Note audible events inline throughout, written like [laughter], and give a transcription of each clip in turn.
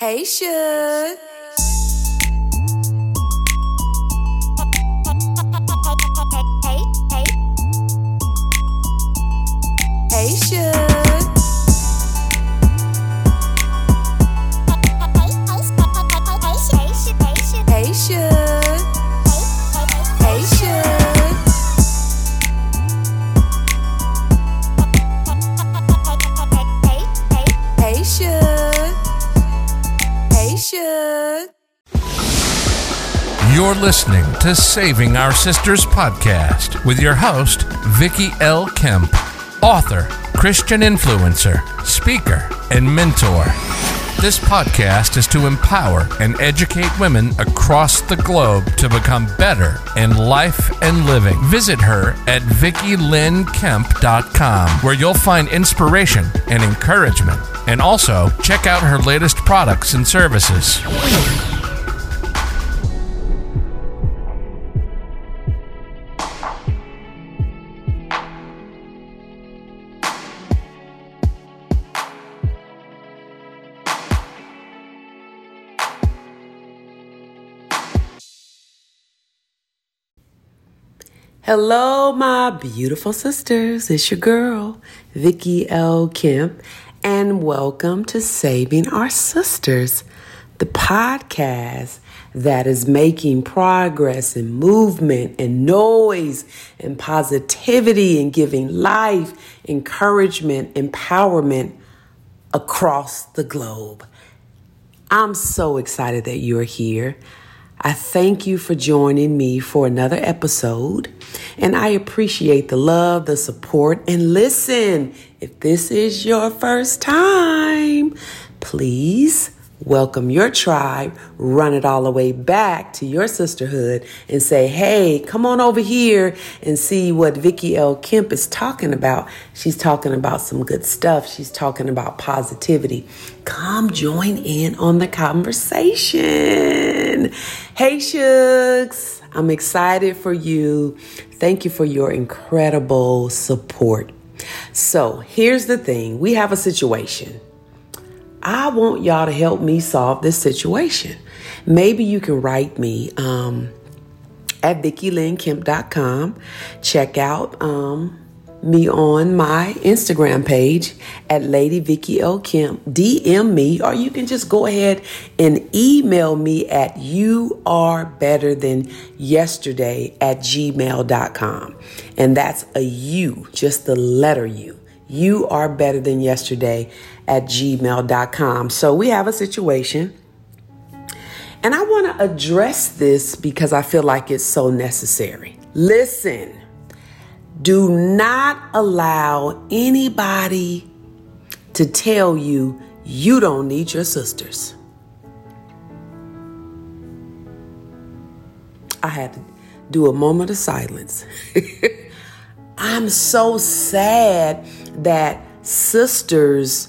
Hey, Shug. You're listening to Saving Our Sisters podcast with your host, Vicki L. Kemp, author, Christian influencer, speaker, and mentor. This podcast is to empower and educate women across the globe to become better in life and living. Visit her at VickiLynnKemp.com, where you'll find inspiration and encouragement. And also, check out her latest products and services. Hello, my beautiful sisters. It's your girl, Vicki L. Kemp, and welcome to Saving Our Sisters, the podcast that is making progress and movement and noise and positivity and giving life, encouragement, empowerment across the globe. I'm so excited that you're here. I thank you for joining me for another episode, and I appreciate the love, the support, and listen. If this is your first time, please welcome your tribe, run it all the way back to your sisterhood, and say, hey, come on over here and see what Vicki L. Kemp is talking about. She's talking about some good stuff, she's talking about positivity. Come join in on the conversation. Hey, Shugs, I'm excited for you. Thank you for your incredible support. So, here's the thing we have a situation. I want y'all to help me solve this situation. Maybe you can write me um, at VickiLynnKemp.com. Check out um, me on my Instagram page at Lady Vicki L. Kemp. DM me, or you can just go ahead and email me at you are better than yesterday at gmail.com. And that's a U, just the letter U. You are better than yesterday at gmail.com. So we have a situation. And I want to address this because I feel like it's so necessary. Listen, do not allow anybody to tell you you don't need your sisters. I had to do a moment of silence. [laughs] I'm so sad that sisters,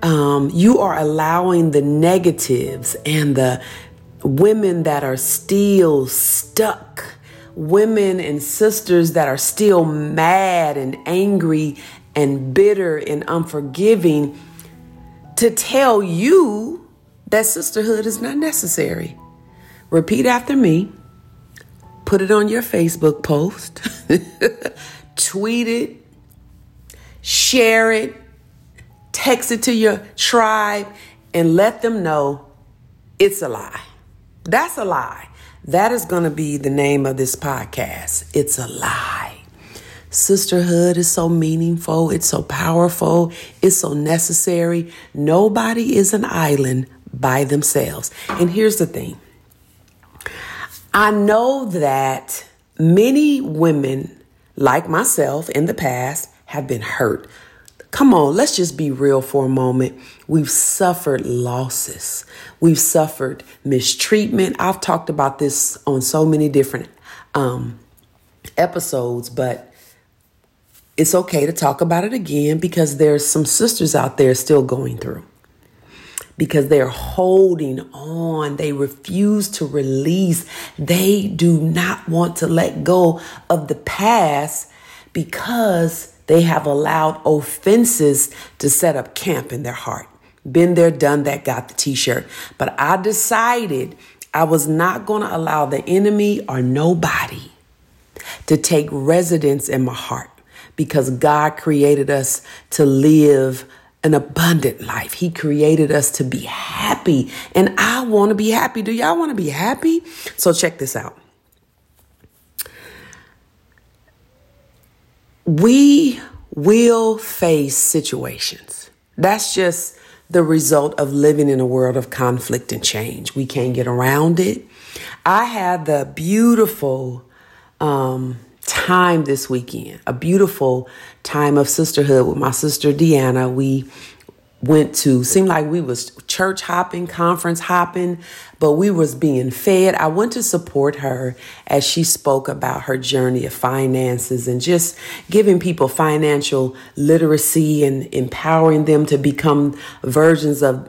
um, you are allowing the negatives and the women that are still stuck, women and sisters that are still mad and angry and bitter and unforgiving to tell you that sisterhood is not necessary. Repeat after me. Put it on your Facebook post. [laughs] tweet it, share it, text it to your tribe, and let them know it's a lie. That's a lie. That is going to be the name of this podcast. It's a lie. Sisterhood is so meaningful, it's so powerful, it's so necessary. Nobody is an island by themselves. And here's the thing I know that many women like myself in the past, have been hurt. Come on, let's just be real for a moment. We've suffered losses. We've suffered mistreatment. I've talked about this on so many different um, episodes, but it's okay to talk about it again because there's some sisters out there still going through because they're holding on. They refuse to release. They do not want to let go of the past because they have allowed offenses to set up camp in their heart. Been there, done that, got the t shirt. But I decided I was not going to allow the enemy or nobody to take residence in my heart because God created us to live an abundant life. He created us to be happy. And I want to be happy. Do y'all want to be happy? So check this out. We will face situations. That's just the result of living in a world of conflict and change. We can't get around it. I had the beautiful um, time this weekend, a beautiful time of sisterhood with my sister Deanna. We went to seemed like we was church hopping conference hopping but we was being fed. I went to support her as she spoke about her journey of finances and just giving people financial literacy and empowering them to become versions of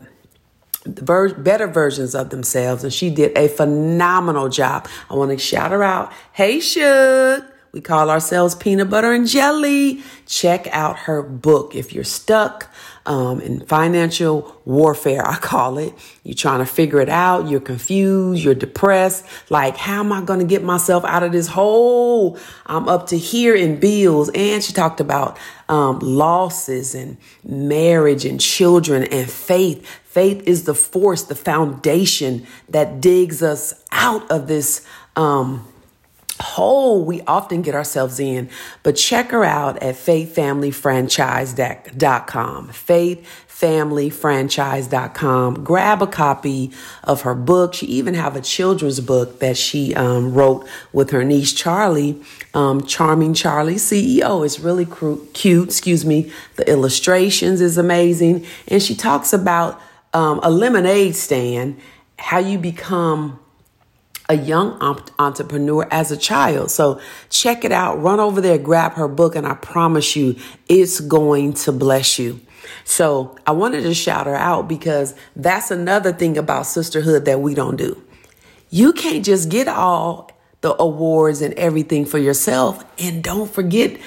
better versions of themselves. And she did a phenomenal job. I want to shout her out. Hey Shook we call ourselves peanut butter and jelly. Check out her book if you're stuck um, in financial warfare, I call it. You're trying to figure it out. You're confused. You're depressed. Like, how am I going to get myself out of this hole? I'm up to here in bills. And she talked about um, losses and marriage and children and faith. Faith is the force, the foundation that digs us out of this. Um, hole we often get ourselves in. But check her out at faithfamilyfranchise.com. Faithfamilyfranchise.com. Grab a copy of her book. She even have a children's book that she um, wrote with her niece Charlie, um, Charming Charlie CEO. It's really cute. Excuse me. The illustrations is amazing. And she talks about um, a lemonade stand, how you become a young entrepreneur as a child. So check it out. Run over there, grab her book, and I promise you it's going to bless you. So I wanted to shout her out because that's another thing about sisterhood that we don't do. You can't just get all the awards and everything for yourself and don't forget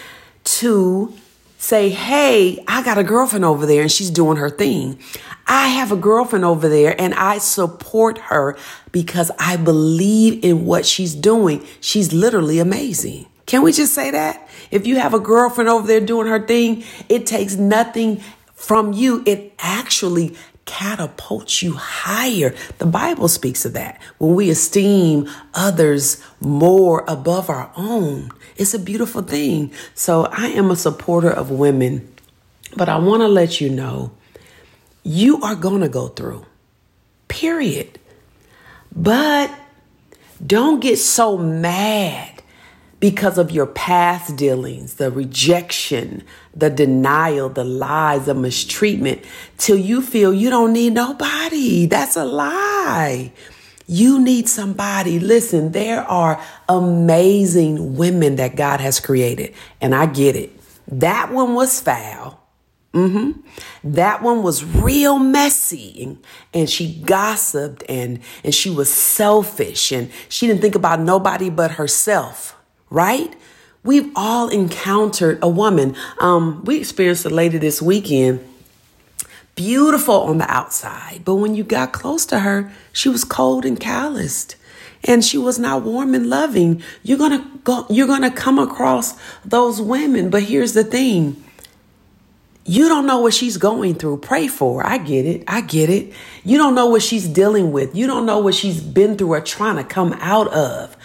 to say, Hey, I got a girlfriend over there and she's doing her thing. I have a girlfriend over there and I support her because I believe in what she's doing. She's literally amazing. Can we just say that? If you have a girlfriend over there doing her thing, it takes nothing from you. It actually catapults you higher. The Bible speaks of that. When we esteem others more above our own, it's a beautiful thing. So I am a supporter of women, but I want to let you know you are going to go through. Period. But don't get so mad because of your past dealings, the rejection, the denial, the lies, the mistreatment, till you feel you don't need nobody. That's a lie. You need somebody. Listen, there are amazing women that God has created, and I get it. That one was foul. Mm-hmm. That one was real messy and, and she gossiped and, and she was selfish and she didn't think about nobody but herself, right? We've all encountered a woman. Um, we experienced a lady this weekend, beautiful on the outside, but when you got close to her, she was cold and calloused and she was not warm and loving. You're gonna go, you're gonna come across those women, but here's the thing you don't know what she's going through. Pray for her. I get it. I get it. You don't know what she's dealing with. You don't know what she's been through or trying to come out of.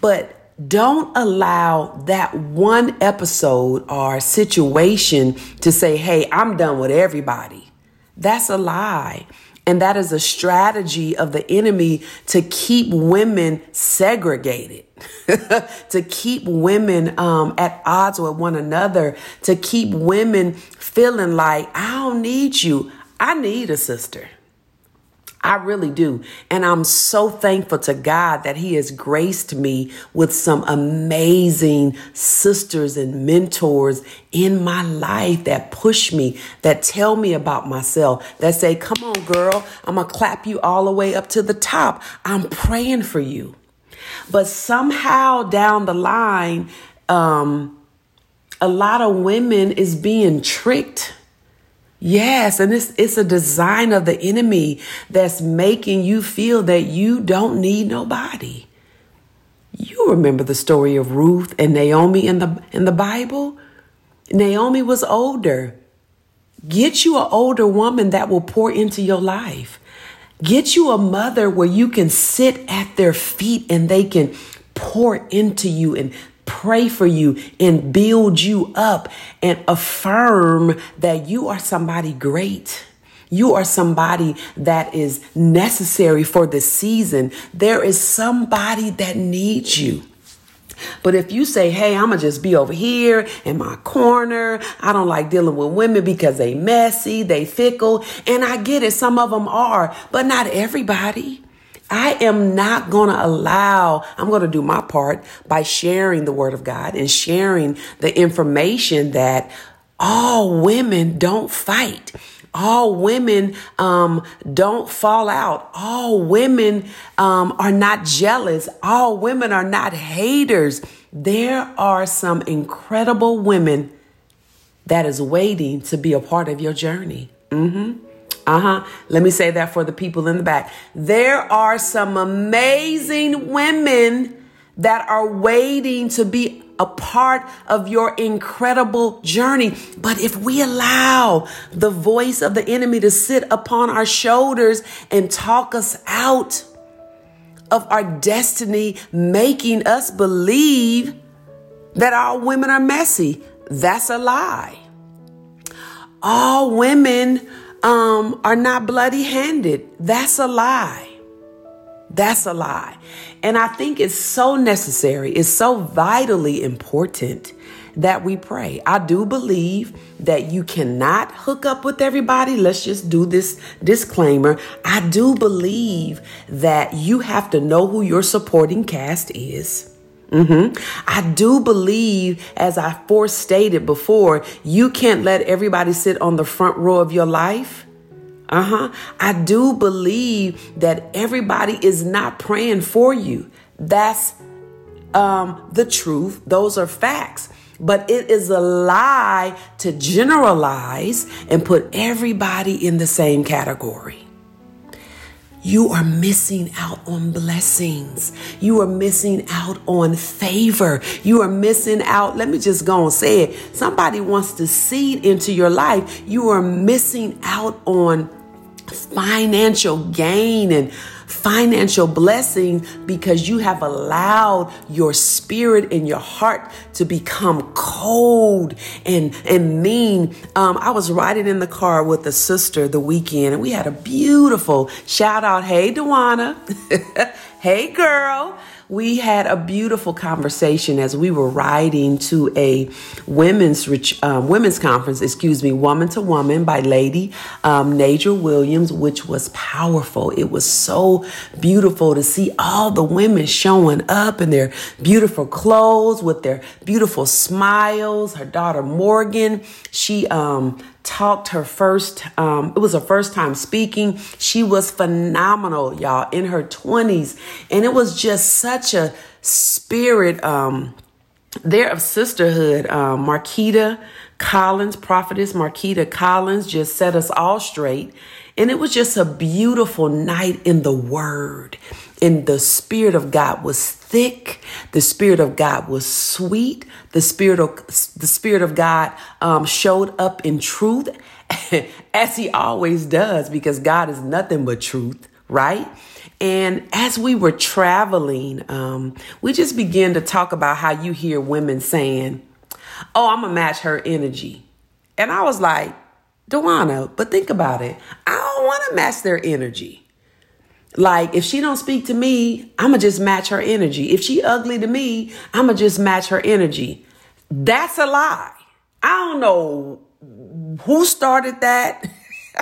But don't allow that one episode or situation to say, hey, I'm done with everybody. That's a lie. And that is a strategy of the enemy to keep women segregated, [laughs] to keep women um, at odds with one another, to keep women feeling like, I don't need you. I need a sister. I really do. And I'm so thankful to God that He has graced me with some amazing sisters and mentors in my life that push me, that tell me about myself, that say, Come on, girl, I'm going to clap you all the way up to the top. I'm praying for you. But somehow down the line, um, a lot of women is being tricked Yes, and it's it's a design of the enemy that's making you feel that you don't need nobody. You remember the story of Ruth and Naomi in the in the Bible? Naomi was older. Get you an older woman that will pour into your life. Get you a mother where you can sit at their feet and they can pour into you and pray for you and build you up and affirm that you are somebody great. You are somebody that is necessary for the season. There is somebody that needs you. But if you say, hey, I'm going to just be over here in my corner, I don't like dealing with women because they messy, they fickle, and I get it, some of them are, but not everybody. I am not going to allow, I'm going to do my part by sharing the word of God and sharing the information that all women don't fight. All women um, don't fall out. All women um, are not jealous. All women are not haters. There are some incredible women that is waiting to be a part of your journey. Mm-hmm. Uh huh. Let me say that for the people in the back. There are some amazing women that are waiting to be a part of your incredible journey. But if we allow the voice of the enemy to sit upon our shoulders and talk us out of our destiny, making us believe that all women are messy, that's a lie. All women um, are not bloody handed. That's a lie. That's a lie. And I think it's so necessary, it's so vitally important that we pray. I do believe that you cannot hook up with everybody. Let's just do this disclaimer. I do believe that you have to know who your supporting cast is. Mm-hmm. I do believe, as I forestated before, you can't let everybody sit on the front row of your life. Uh huh. I do believe that everybody is not praying for you. That's um, the truth. Those are facts. But it is a lie to generalize and put everybody in the same category. You are missing out on blessings. You are missing out on favor. You are missing out. Let me just go and say it. Somebody wants to seed into your life. You are missing out on financial gain and financial blessing because you have allowed your spirit and your heart to become cold and and mean. Um, I was riding in the car with a sister the weekend, and we had a beautiful shout out. Hey, Dewana. [laughs] hey, girl we had a beautiful conversation as we were riding to a women's um, women's conference, excuse me, Woman to Woman by Lady um, Naja Williams, which was powerful. It was so beautiful to see all the women showing up in their beautiful clothes with their beautiful smiles. Her daughter Morgan, she um, talked her first um, it was her first time speaking. She was phenomenal y'all in her 20s and it was just such a spirit um there of sisterhood. Um marquita collins prophetess marquita collins just set us all straight. And it was just a beautiful night in the word and the spirit of god was thick the spirit of god was sweet the spirit of the spirit of god um, showed up in truth [laughs] as he always does because god is nothing but truth right and as we were traveling um, we just began to talk about how you hear women saying oh i'm gonna match her energy and i was like Dewana, but think about it. I don't want to match their energy. Like if she don't speak to me, I'ma just match her energy. If she ugly to me, I'ma just match her energy. That's a lie. I don't know who started that. [laughs]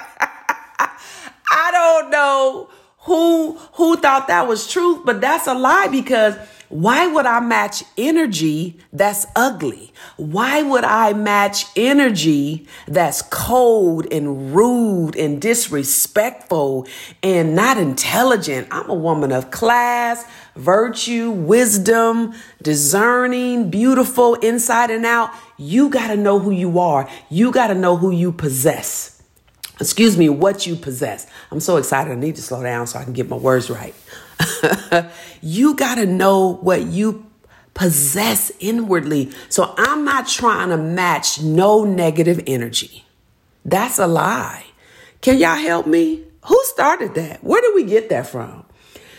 I don't know who who thought that was truth, but that's a lie because why would I match energy that's ugly? Why would I match energy that's cold and rude and disrespectful and not intelligent? I'm a woman of class, virtue, wisdom, discerning, beautiful inside and out. You got to know who you are. You got to know who you possess. excuse me, what you possess. I'm so excited. I need to slow down so I can get my words right. [laughs] you got to know what you possess inwardly. So I'm not trying to match no negative energy. That's a lie. Can y'all help me? Who started that? Where did we get that from?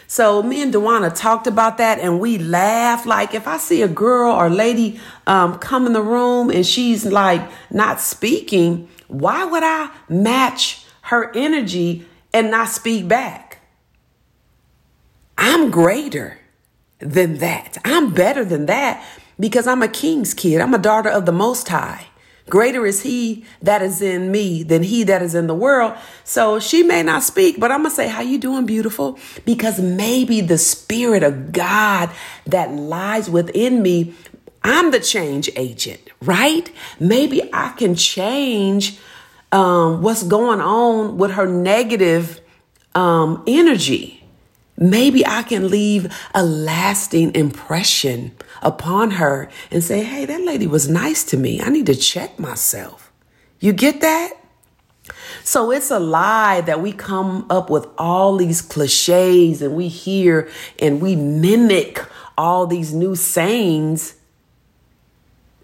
So me and Dewana talked about that and we laughed. Like if I see a girl or lady um, come in the room and she's like not speaking, why would I match her energy and not speak back? I'm greater than that. I'm better than that because I'm a king's kid. I'm a daughter of the Most High. Greater is he that is in me than he that is in the world. So she may not speak, but I'm going to say, how you doing, beautiful? Because maybe the spirit of God that lies within me, I'm the change agent, right? Maybe I can change um, what's going on with her negative um, energy. Maybe I can leave a lasting impression upon her and say, hey, that lady was nice to me. I need to check myself. You get that? So it's a lie that we come up with all these cliches and we hear and we mimic all these new sayings.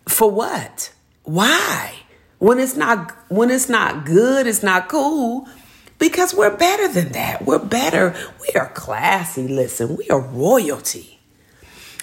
For what? Why? When it's not when it's not good, it's not cool because we're better than that. We're better. We are classy. Listen, we are royalty.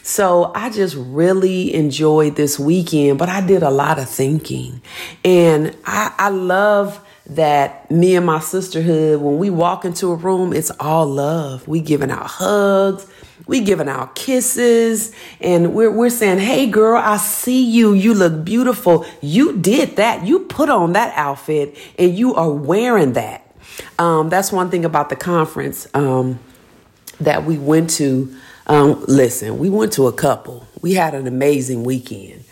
So I just really enjoyed this weekend, but I did a lot of thinking. And I, I love that me and my sisterhood, when we walk into a room, it's all love. We giving out hugs, we giving out kisses, and we're, we're saying, hey girl, I see you. You look beautiful. You did that. You put on that outfit and you are wearing that. Um, that's one thing about the conference um, that we went to. Um, listen, we went to a couple. We had an amazing weekend.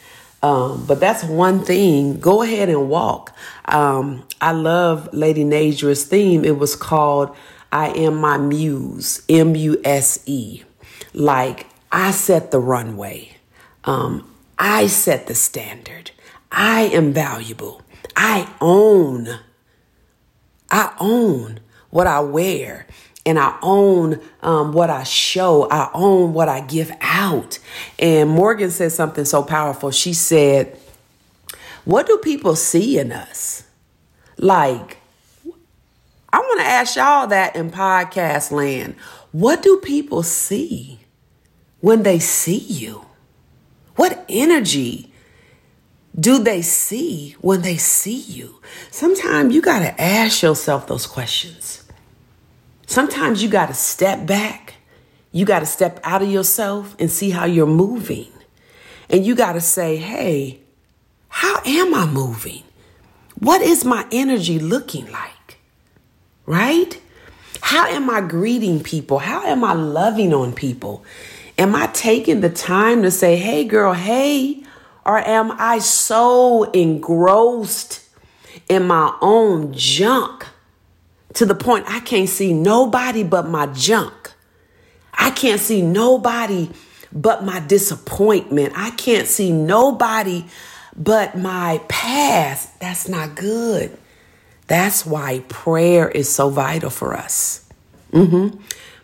Um, but that's one thing. Go ahead and walk. Um, I love Lady Nadra's theme. It was called I Am My Muse, M U S E. Like, I set the runway. Um, I set the standard. I am valuable. I own I own what I wear and I own um, what I show. I own what I give out. And Morgan said something so powerful. She said, What do people see in us? Like, I want to ask y'all that in podcast land. What do people see when they see you? What energy do they see when they see you? Sometimes you got to ask yourself those questions. Sometimes you got to step back. You got to step out of yourself and see how you're moving. And you got to say, hey, how am I moving? What is my energy looking like? Right? How am I greeting people? How am I loving on people? Am I taking the time to say, hey, girl, hey, or am I so engrossed in my own junk to the point I can't see nobody but my junk? I can't see nobody but my disappointment. I can't see nobody but my past. That's not good. That's why prayer is so vital for us. Mm-hmm.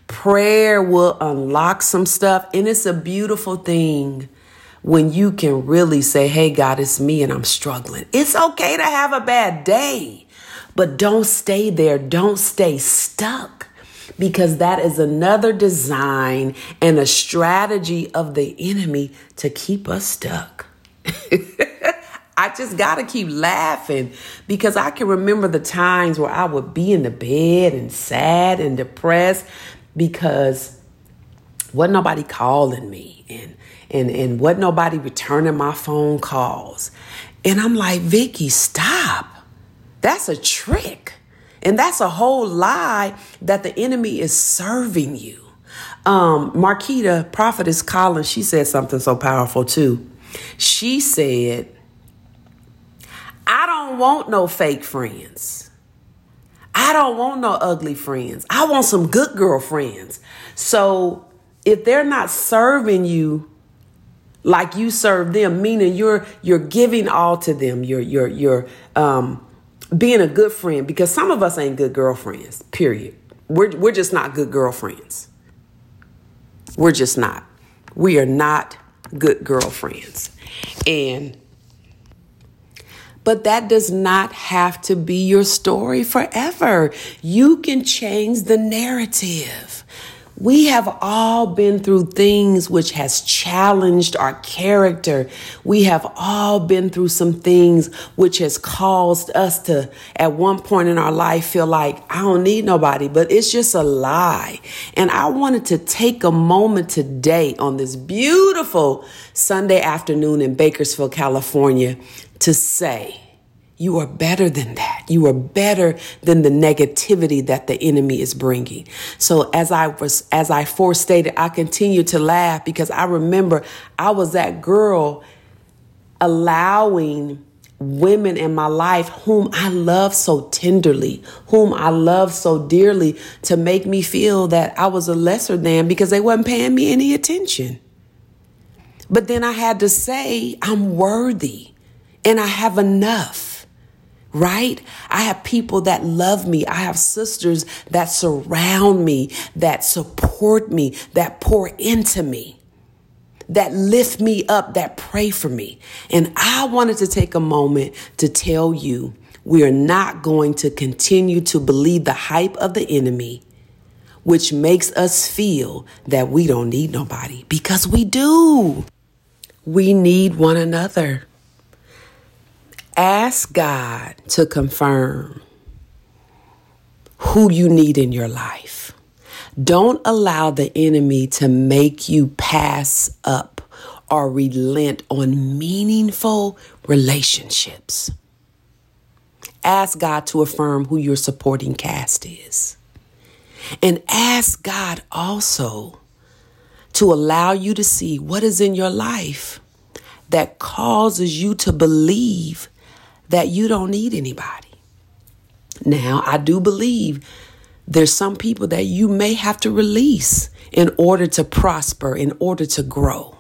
Prayer will unlock some stuff, and it's a beautiful thing when you can really say, Hey, God, it's me and I'm struggling. It's okay to have a bad day, but don't stay there. Don't stay stuck because that is another design and a strategy of the enemy to keep us stuck. [laughs] I just got to keep laughing because I can remember the times where I would be in the bed and sad and depressed because wasn't nobody calling me and and and wasn't nobody returning my phone calls. And I'm like, Vicki, stop. That's a trick. And that's a whole lie that the enemy is serving you. Um, Marquita, prophetess Collins, she said something so powerful too. She said, I don't want no fake friends. I don't want no ugly friends. I want some good girlfriends. So if they're not serving you like you serve them, meaning you're you're giving all to them, you're you're you're um being a good friend because some of us ain't good girlfriends, period. We're, we're just not good girlfriends. We're just not. We are not good girlfriends. And but that does not have to be your story forever. You can change the narrative. We have all been through things which has challenged our character. We have all been through some things which has caused us to, at one point in our life, feel like, I don't need nobody, but it's just a lie. And I wanted to take a moment today on this beautiful Sunday afternoon in Bakersfield, California, to say, you are better than that. You are better than the negativity that the enemy is bringing. So as I was, as I forestated, I continue to laugh because I remember I was that girl allowing women in my life whom I love so tenderly, whom I love so dearly to make me feel that I was a lesser than because they wasn't paying me any attention. But then I had to say, I'm worthy and I have enough right? I have people that love me. I have sisters that surround me, that support me, that pour into me, that lift me up, that pray for me. And I wanted to take a moment to tell you we are not going to continue to believe the hype of the enemy. Which makes us feel that we don't need nobody because we do. We need one another. Ask God to confirm who you need in your life. Don't allow the enemy to make you pass up or relent on meaningful relationships. Ask God to affirm who your supporting cast is. And ask God also to allow you to see what is in your life that causes you to believe that you don't need anybody. Now, I do believe there's some people that you may have to release in order to prosper, in order to grow,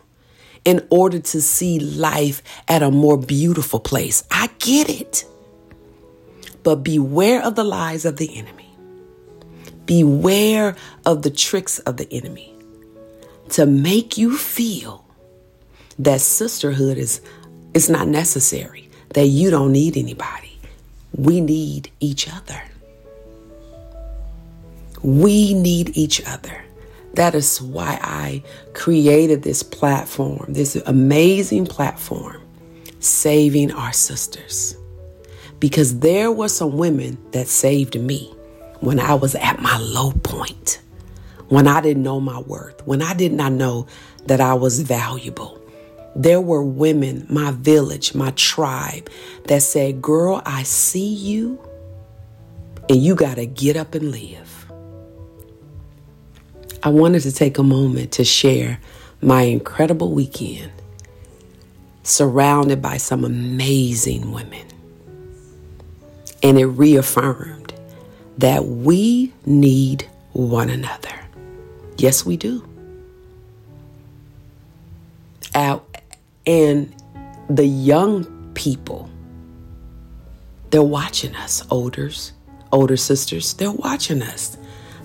in order to see life at a more beautiful place. I get it. But beware of the lies of the enemy. Beware of the tricks of the enemy to make you feel that sisterhood is, is not necessary that you don't need anybody. We need each other. We need each other. That is why I created this platform, this amazing platform, Saving Our Sisters. Because there were some women that saved me when I was at my low point, when I didn't know my worth, when I did not know that I was valuable. There were women, my village, my tribe, that said, Girl, I see you, and you got to get up and live. I wanted to take a moment to share my incredible weekend surrounded by some amazing women. And it reaffirmed that we need one another. Yes, we do. Our, and the young people, they're watching us, olders, older sisters, they're watching us.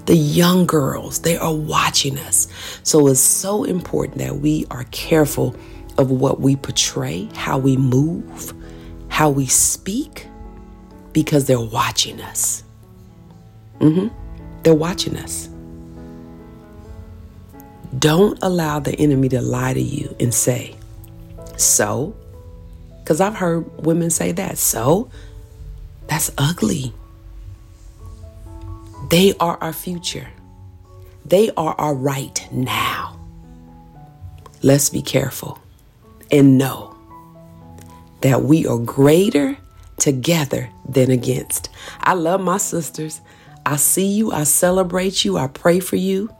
The young girls, they are watching us. So it's so important that we are careful of what we portray, how we move, how we speak, because they're watching us. Mm-hmm. They're watching us. Don't allow the enemy to lie to you and say, so? Because I've heard women say that. So? That's ugly. They are our future. They are our right now. Let's be careful and know that we are greater together than against. I love my sisters. I see you. I celebrate you. I pray for you.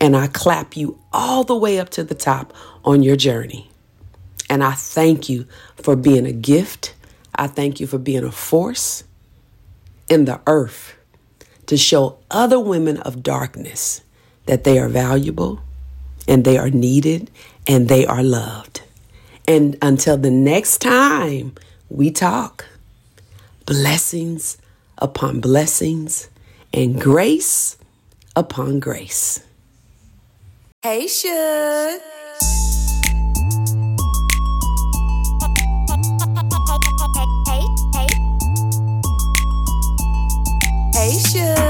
And I clap you all the way up to the top on your journey. And I thank you for being a gift. I thank you for being a force in the earth to show other women of darkness that they are valuable and they are needed and they are loved. And until the next time we talk, blessings upon blessings and grace upon grace. Hey, Shug. Station.